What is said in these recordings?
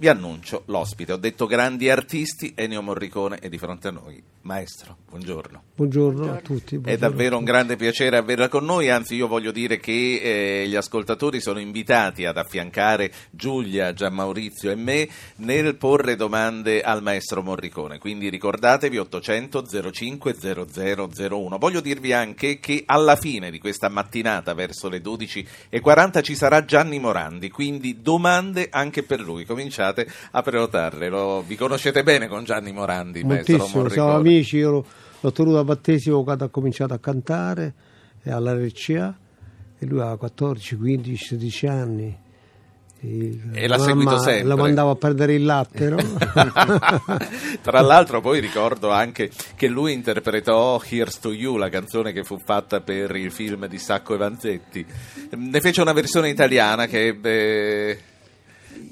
Vi annuncio l'ospite, ho detto grandi artisti, Ennio Morricone è di fronte a noi. Maestro, buongiorno. Buongiorno, buongiorno. a tutti. Buongiorno è davvero un grande piacere averla con noi, anzi io voglio dire che eh, gli ascoltatori sono invitati ad affiancare Giulia, Gianmaurizio e me nel porre domande al maestro Morricone, quindi ricordatevi 800 05 0001. Voglio dirvi anche che alla fine di questa mattinata, verso le 12.40, ci sarà Gianni Morandi, quindi domande anche per lui. Cominciate iniziate a prenotarle. Lo, vi conoscete bene con Gianni Morandi, Moltissimo, siamo amici, io l'ho tenuto a battesimo quando ha cominciato a cantare alla RCA e lui aveva 14, 15, 16 anni. E l'ha seguito sempre. La mandavo a perdere il latte, no? Tra l'altro, poi ricordo anche che lui interpretò Here's to You, la canzone che fu fatta per il film di Sacco e Vanzetti. Ne fece una versione italiana che ebbe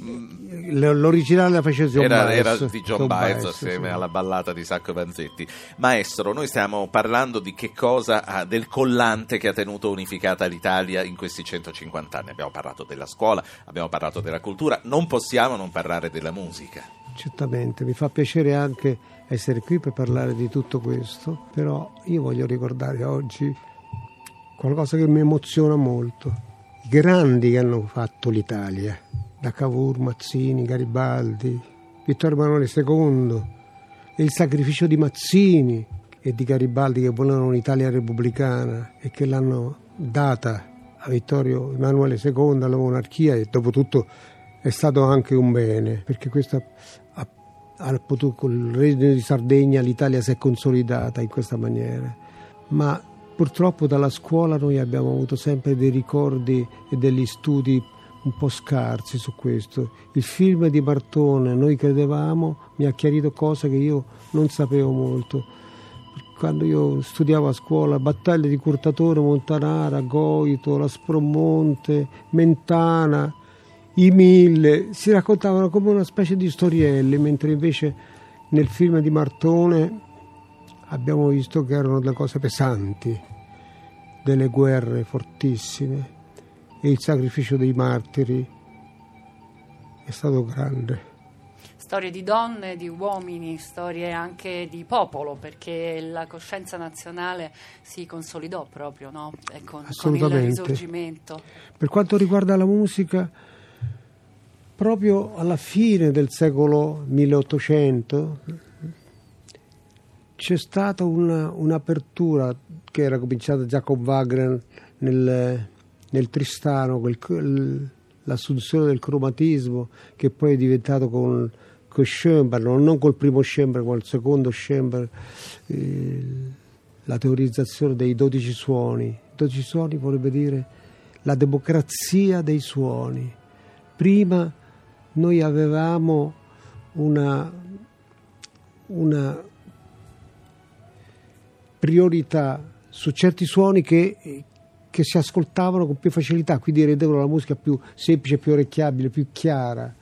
l'originale la fece John era, Baez, era di John, John Baez, Baez assieme sì. alla ballata di Sacco e Vanzetti. Maestro noi stiamo parlando di che cosa ha, del collante che ha tenuto unificata l'Italia in questi 150 anni. Abbiamo parlato della scuola abbiamo parlato della cultura. Non possiamo non parlare della musica. Certamente mi fa piacere anche essere qui per parlare di tutto questo però io voglio ricordare oggi qualcosa che mi emoziona molto. I grandi che hanno fatto l'Italia da Cavour, Mazzini, Garibaldi, Vittorio Emanuele II, e il sacrificio di Mazzini e di Garibaldi che volevano un'Italia repubblicana e che l'hanno data a Vittorio Emanuele II, alla monarchia e dopo tutto è stato anche un bene perché questa ha, ha potuto, con il regno di Sardegna l'Italia si è consolidata in questa maniera. Ma purtroppo dalla scuola noi abbiamo avuto sempre dei ricordi e degli studi un po' scarsi su questo. Il film di Bartone, Noi credevamo, mi ha chiarito cose che io non sapevo molto. Quando io studiavo a scuola, battaglie di Curtatore, Montanara, Goito, La Spromonte, Mentana, i Mille, si raccontavano come una specie di storielle, mentre invece nel film di Martone abbiamo visto che erano delle cose pesanti, delle guerre fortissime e il sacrificio dei martiri è stato grande. Storie di donne, di uomini, storie anche di popolo, perché la coscienza nazionale si consolidò proprio no? con, con il risorgimento. Per quanto riguarda la musica, proprio alla fine del secolo 1800 c'è stata una, un'apertura che era cominciata già con Wagner nel nel Tristano, quel, l'assunzione del cromatismo che poi è diventato con, con Schoenberg, non col primo Schoenberg, ma il secondo Schoenberg, eh, la teorizzazione dei dodici suoni. Dodici suoni vorrebbe dire la democrazia dei suoni. Prima noi avevamo una, una priorità su certi suoni che, che si ascoltavano con più facilità, quindi rendevano la musica più semplice, più orecchiabile, più chiara.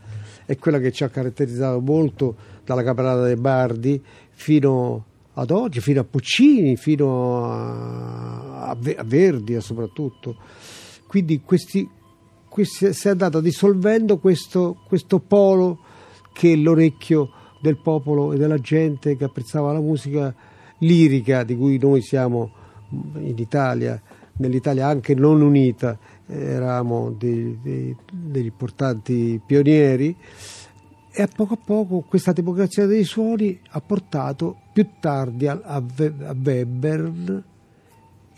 È quella che ci ha caratterizzato molto dalla Camerata dei Bardi fino ad oggi, fino a Puccini, fino a, a Verdi soprattutto. Quindi questi, questi, si è andato dissolvendo questo, questo polo che è l'orecchio del popolo e della gente che apprezzava la musica lirica di cui noi siamo in Italia nell'Italia anche non unita eravamo dei, dei, degli importanti pionieri e a poco a poco questa democrazia dei suoni ha portato più tardi a, a, a Weber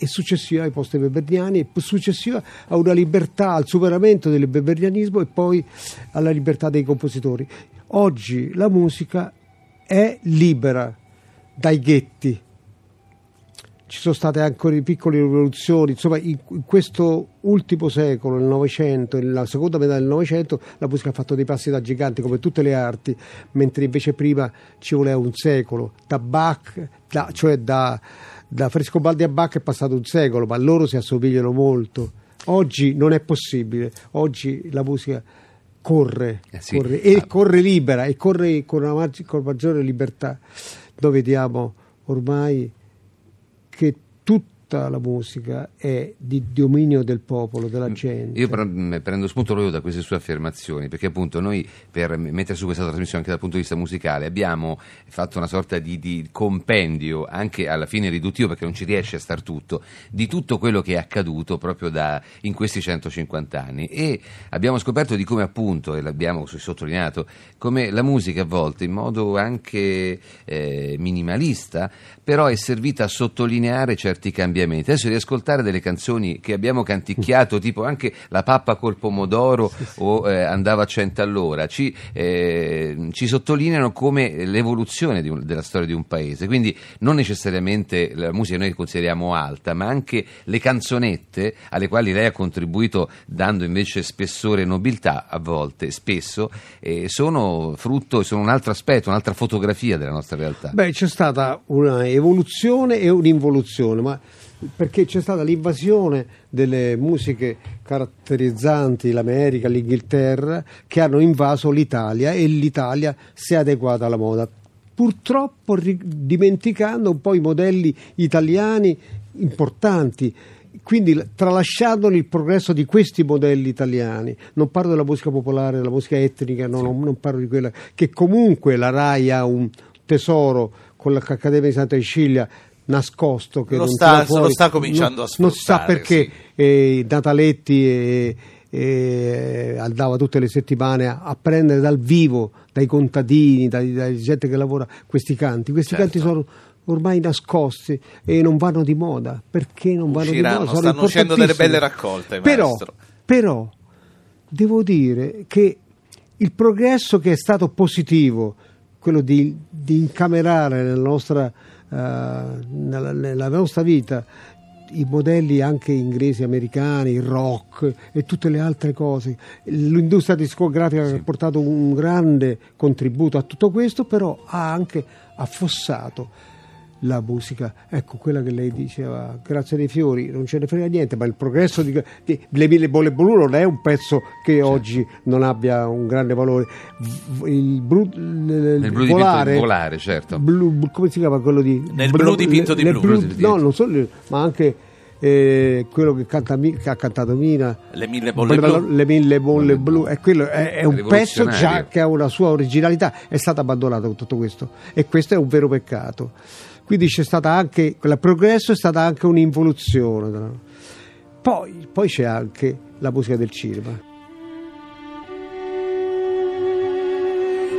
e successiva ai post weberiani e successiva a una libertà, al superamento del weberianismo e poi alla libertà dei compositori. Oggi la musica è libera dai ghetti, ci sono state ancora piccole rivoluzioni, insomma in, questo ultimo secolo, nel Novecento, nella seconda metà del Novecento, la musica ha fatto dei passi da gigante come tutte le arti, mentre invece prima ci voleva un secolo, da Bach, da, cioè da, da Frescobaldi a Bach è passato un secolo, ma loro si assomigliano molto. Oggi non è possibile, oggi la musica corre, eh sì. corre e ah. corre libera e corre con una con maggiore libertà. Noi vediamo ormai tutta la musica è di dominio del popolo, della gente. Io prendo spunto proprio da queste sue affermazioni, perché appunto noi per mettere su questa trasmissione anche dal punto di vista musicale abbiamo fatto una sorta di, di compendio, anche alla fine riduttivo perché non ci riesce a star tutto, di tutto quello che è accaduto proprio da, in questi 150 anni e abbiamo scoperto di come appunto, e l'abbiamo sottolineato, come la musica a volte in modo anche eh, minimalista però è servita a sottolineare certi cambiamenti. Adesso riascoltare delle canzoni che abbiamo canticchiato, tipo anche La pappa col pomodoro sì, sì. o eh, Andava a cento all'ora, ci, eh, ci sottolineano come l'evoluzione un, della storia di un paese. Quindi non necessariamente la musica noi consideriamo alta, ma anche le canzonette alle quali lei ha contribuito dando invece spessore e nobiltà a volte, spesso, eh, sono frutto, sono un altro aspetto, un'altra fotografia della nostra realtà. Beh, c'è stata una evoluzione e un'involuzione, ma perché c'è stata l'invasione delle musiche caratterizzanti l'America, l'Inghilterra, che hanno invaso l'Italia e l'Italia si è adeguata alla moda. Purtroppo dimenticando un po' i modelli italiani importanti quindi tralasciandoli il progresso di questi modelli italiani, non parlo della musica popolare, della musica etnica, no, sì. non, non, parlo di quella che comunque la RAI ha un tesoro con l'Accademia di Santa Cecilia nascosto che lo, sta, lo sta cominciando non, a sfruttare non si sa perché sì. eh, Nataletti e, e andava tutte le settimane a, a, prendere dal vivo dai contadini, dai, dai gente che lavora questi canti. Questi certo. canti sono ormai nascosti e non vanno di moda. Perché non vanno Usciranno, di moda? Stanno uscendo delle belle raccolte però, però devo dire che il progresso che è stato positivo quello di, di incamerare nella nostra, nella, nella nostra vita i modelli anche inglesi, americani, il rock e tutte le altre cose. L'industria discografica sì. ha portato un grande contributo a tutto questo, però ha anche affossato la musica, ecco quella che lei diceva, grazie dei fiori, non ce ne frega niente, ma il progresso di, di Le mille bolle blu non è un pezzo che certo. oggi non abbia un grande valore. Il blu, il, il blu volare, di volare, certo. Blu, come si chiama quello di... Nel blu, blu dipinto di blu. blu. No, non solo, ma anche eh, quello che, canta, che, ha cantato Mina le mille bolle blu le mille bolle blu è, quello, è, è un pezzo già che ha una sua originalità è stato abbandonato con tutto questo e questo è un vero peccato quindi c'è stata anche, quel progresso è stata anche un'involuzione. Poi, poi c'è anche la musica del cinema.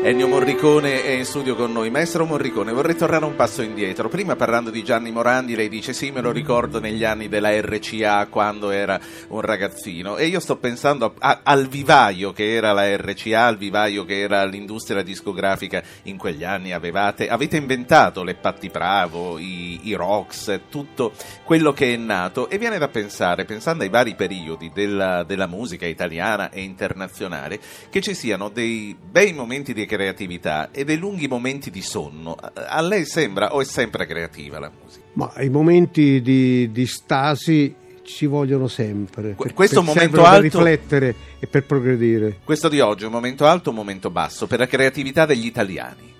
Ennio Morricone è in studio con noi. Maestro Morricone, vorrei tornare un passo indietro. Prima parlando di Gianni Morandi, lei dice sì, me lo ricordo negli anni della RCA quando era un ragazzino. E io sto pensando a, al vivaio che era la RCA, al vivaio che era l'industria discografica in quegli anni. Avevate, avete inventato le Patti Bravo, i, i Rocks, tutto quello che è nato. E viene da pensare, pensando ai vari periodi della, della musica italiana e internazionale, che ci siano dei bei momenti di creatività e dei lunghi momenti di sonno. A lei sembra o è sempre creativa la musica? Ma i momenti di, di stasi ci vogliono sempre. Per, questo per momento alto, per riflettere e per progredire. Questo di oggi è un momento alto o un momento basso per la creatività degli italiani?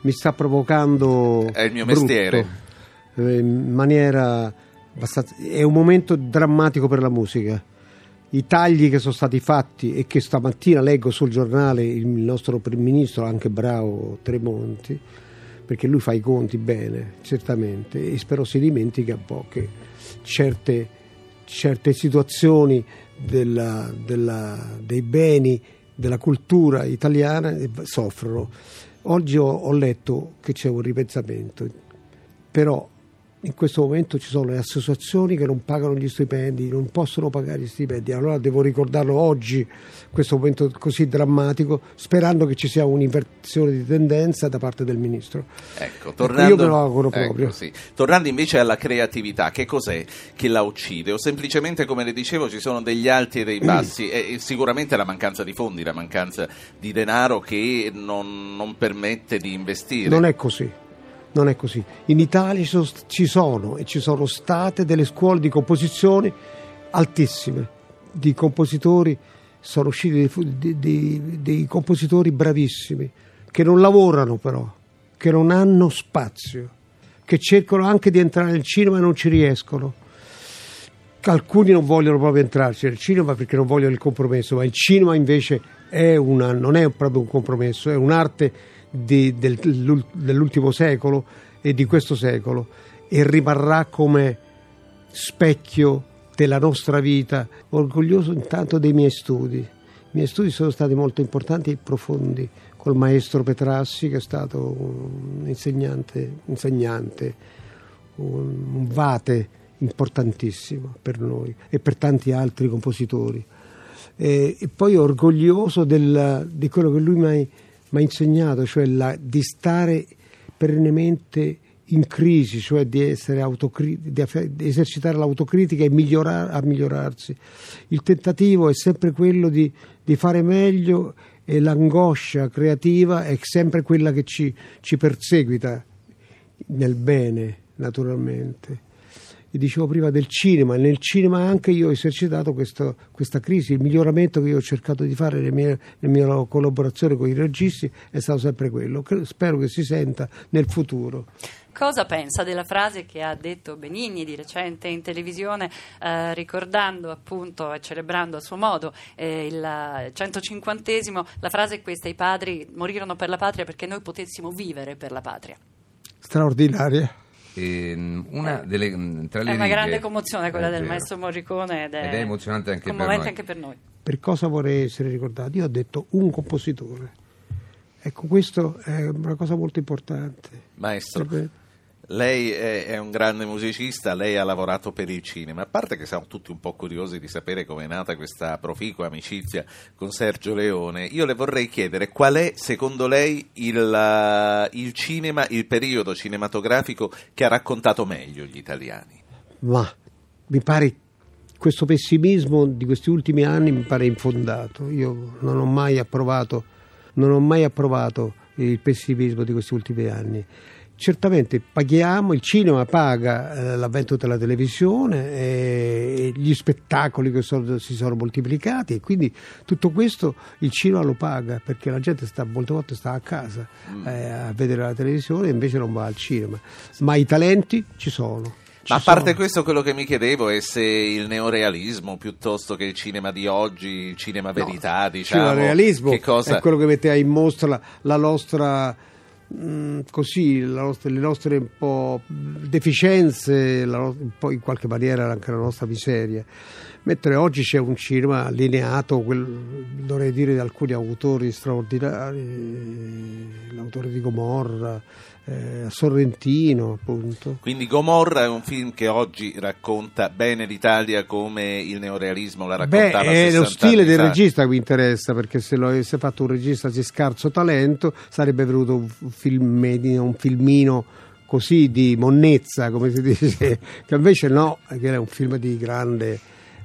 Mi sta provocando. È il mio brutto, mestiere. Eh, in maniera abbastanza. È un momento drammatico per la musica i tagli che sono stati fatti e che stamattina leggo sul giornale il nostro primo ministro, anche bravo Tremonti, perché lui fa i conti bene, certamente, e spero si dimentica un po' che certe, certe situazioni della, della, dei beni della cultura italiana soffrono. Oggi ho, ho letto che c'è un ripensamento, però in questo momento ci sono le associazioni che non pagano gli stipendi, non possono pagare gli stipendi, allora devo ricordarlo oggi, questo momento così drammatico, sperando che ci sia un'inversione di tendenza da parte del Ministro. Ecco, tornando, io me lo auguro ecco, proprio. Sì. Tornando invece alla creatività, che cos'è che la uccide? O semplicemente, come le dicevo, ci sono degli alti e dei bassi, e sicuramente la mancanza di fondi, la mancanza di denaro che non, non permette di investire. Non è così non è così. In Italia ci sono e ci sono state delle scuole di composizione altissime, di compositori, sono usciti dei, dei, dei compositori bravissimi, che non lavorano però, che non hanno spazio, che cercano anche di entrare nel cinema e non ci riescono. Alcuni non vogliono proprio entrarci nel cinema perché non vogliono il compromesso, ma il cinema invece è una, non è proprio un compromesso, è un'arte di, del, dell'ultimo secolo e di questo secolo e rimarrà come specchio della nostra vita, orgoglioso intanto dei miei studi. I miei studi sono stati molto importanti e profondi col maestro Petrassi che è stato un insegnante, insegnante un, vate importantissimo per noi e per tanti altri compositori. E, e poi orgoglioso del, di quello che lui mi ha insegnato, cioè la, di stare perennemente in crisi, cioè di, autocri- di esercitare l'autocritica e migliorar- a migliorarsi. Il tentativo è sempre quello di, di, fare meglio e l'angoscia creativa è sempre quella che ci, ci perseguita nel bene, naturalmente. E dicevo prima del cinema, nel cinema anche io ho esercitato questo, questa crisi, il miglioramento che io ho cercato di fare nelle mie, nelle mie collaborazioni con i registi è stato sempre quello, spero che si senta nel futuro cosa pensa della frase che ha detto Benigni di recente in televisione, eh, ricordando appunto e celebrando a suo modo eh, il 150 La frase è questa: i padri morirono per la patria perché noi potessimo vivere per la patria. Straordinaria. Ehm, una delle, mm, tra le è una righe, grande commozione quella del maestro Morricone ed è, ed è emozionante anche per, anche per noi. Per cosa vorrei essere ricordato? Io ho detto un compositore. Ecco, questo è una cosa molto importante. Maestro. Perché lei è, un grande musicista, lei ha lavorato per il cinema. A parte che siamo tutti un po' curiosi di sapere come è nata questa proficua amicizia con Sergio Leone, io le vorrei chiedere qual è secondo lei il, il cinema, il periodo cinematografico che ha raccontato meglio gli italiani? Ma mi pare questo pessimismo di questi ultimi anni mi pare infondato. Io non ho mai approvato, non ho mai approvato il pessimismo di questi ultimi anni certamente paghiamo, il cinema paga eh, l'avvento della televisione e gli spettacoli che sono, si sono moltiplicati e quindi tutto questo il cinema lo paga perché la gente sta, molte volte sta a casa mm. eh, a vedere la televisione e invece non va al cinema, ma i talenti ci sono. Ci Ma a parte sono. questo, quello che mi chiedevo è se il neorealismo piuttosto che il cinema di oggi, il cinema verità, no, diciamo. Il neorealismo cosa... è quello che mette in mostra la nostra Mm, così nostra, le nostre un po' deficienze, la, po' in qualche maniera anche la nostra miseria. Mentre oggi c'è un cinema allineato, dovrei dire di alcuni autori straordinari, l'autore di Gomorra, eh, Sorrentino appunto. Quindi Gomorra è un film che oggi racconta bene l'Italia come il neorealismo la raccontava Beh, è lo stile del regista che mi interessa perché se lo avesse fatto un regista di scarso talento sarebbe venuto un, film, un filmino così di monnezza come si dice che invece no, che era un film di grande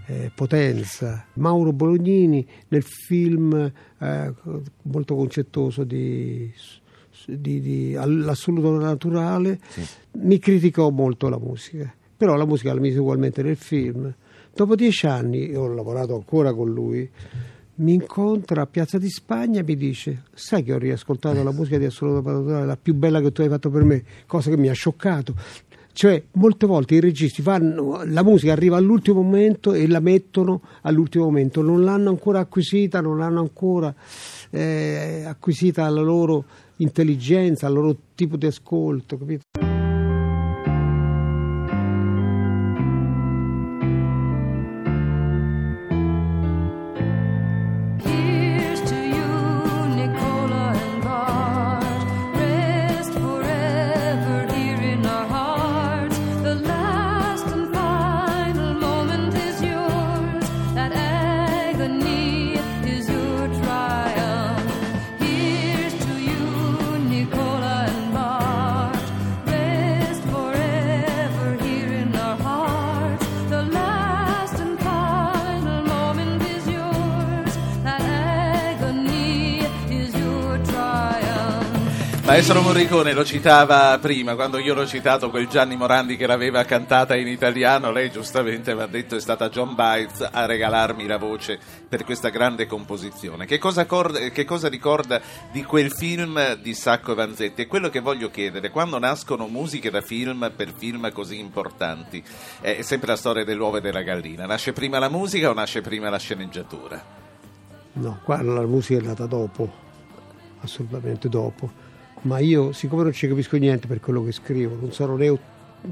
eh, potenza. Mauro Bolognini nel film eh, molto concettoso di di, di, all'assoluto naturale, sì. mi criticò molto la musica, però la musica la mise ugualmente nel film. Dopo dieci anni, ho lavorato ancora con lui, mi incontra a Piazza di Spagna e mi dice sai che ho riascoltato la musica di Assoluto Naturale, la più bella che tu hai fatto per me, cosa che mi ha scioccato. Cioè, molte volte i registi fanno la musica arriva all'ultimo momento e la mettono all'ultimo momento, non l'hanno ancora acquisita, non l'hanno ancora eh, acquisita la loro intelligenza, al loro tipo di ascolto, capito? Maestro Morricone lo citava prima, quando io l'ho citato quel Gianni Morandi che l'aveva cantata in italiano, lei giustamente mi ha detto è stata John Bites a regalarmi la voce per questa grande composizione. Che cosa, cor- che cosa ricorda di quel film di Sacco e Vanzetti? È quello che voglio chiedere, quando nascono musiche da film per film così importanti, è sempre la storia dell'uovo e della gallina, nasce prima la musica o nasce prima la sceneggiatura? No, qua la musica è nata dopo, assolutamente dopo. Ma io, siccome non ci capisco niente per quello che scrivo, non sono, neo,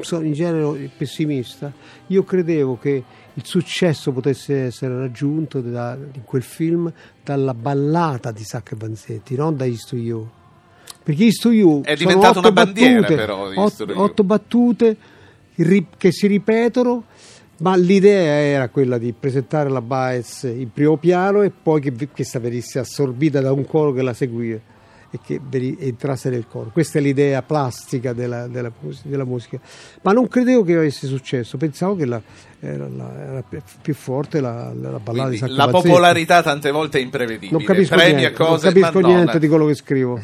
sono in genere pessimista, io credevo che il successo potesse essere raggiunto da, in quel film dalla ballata di Sacco e Vanzetti, non da Isto Io. Perché Isto Io È diventata una bandiera, battute, però, otto, otto battute che si ripetono ma l'idea era quella di presentare la Baez in primo piano e poi che questa venisse assorbita da un coro che la seguiva e che entrasse nel coro. Questa è l'idea plastica della, della della musica. Ma non credevo che avesse successo, pensavo che la- era, la- era più- forte la, la ballata Quindi di Sacco la popolarità tante volte è imprevedibile, Non capisco premi niente, e cose, non capisco niente di quello che scrivo.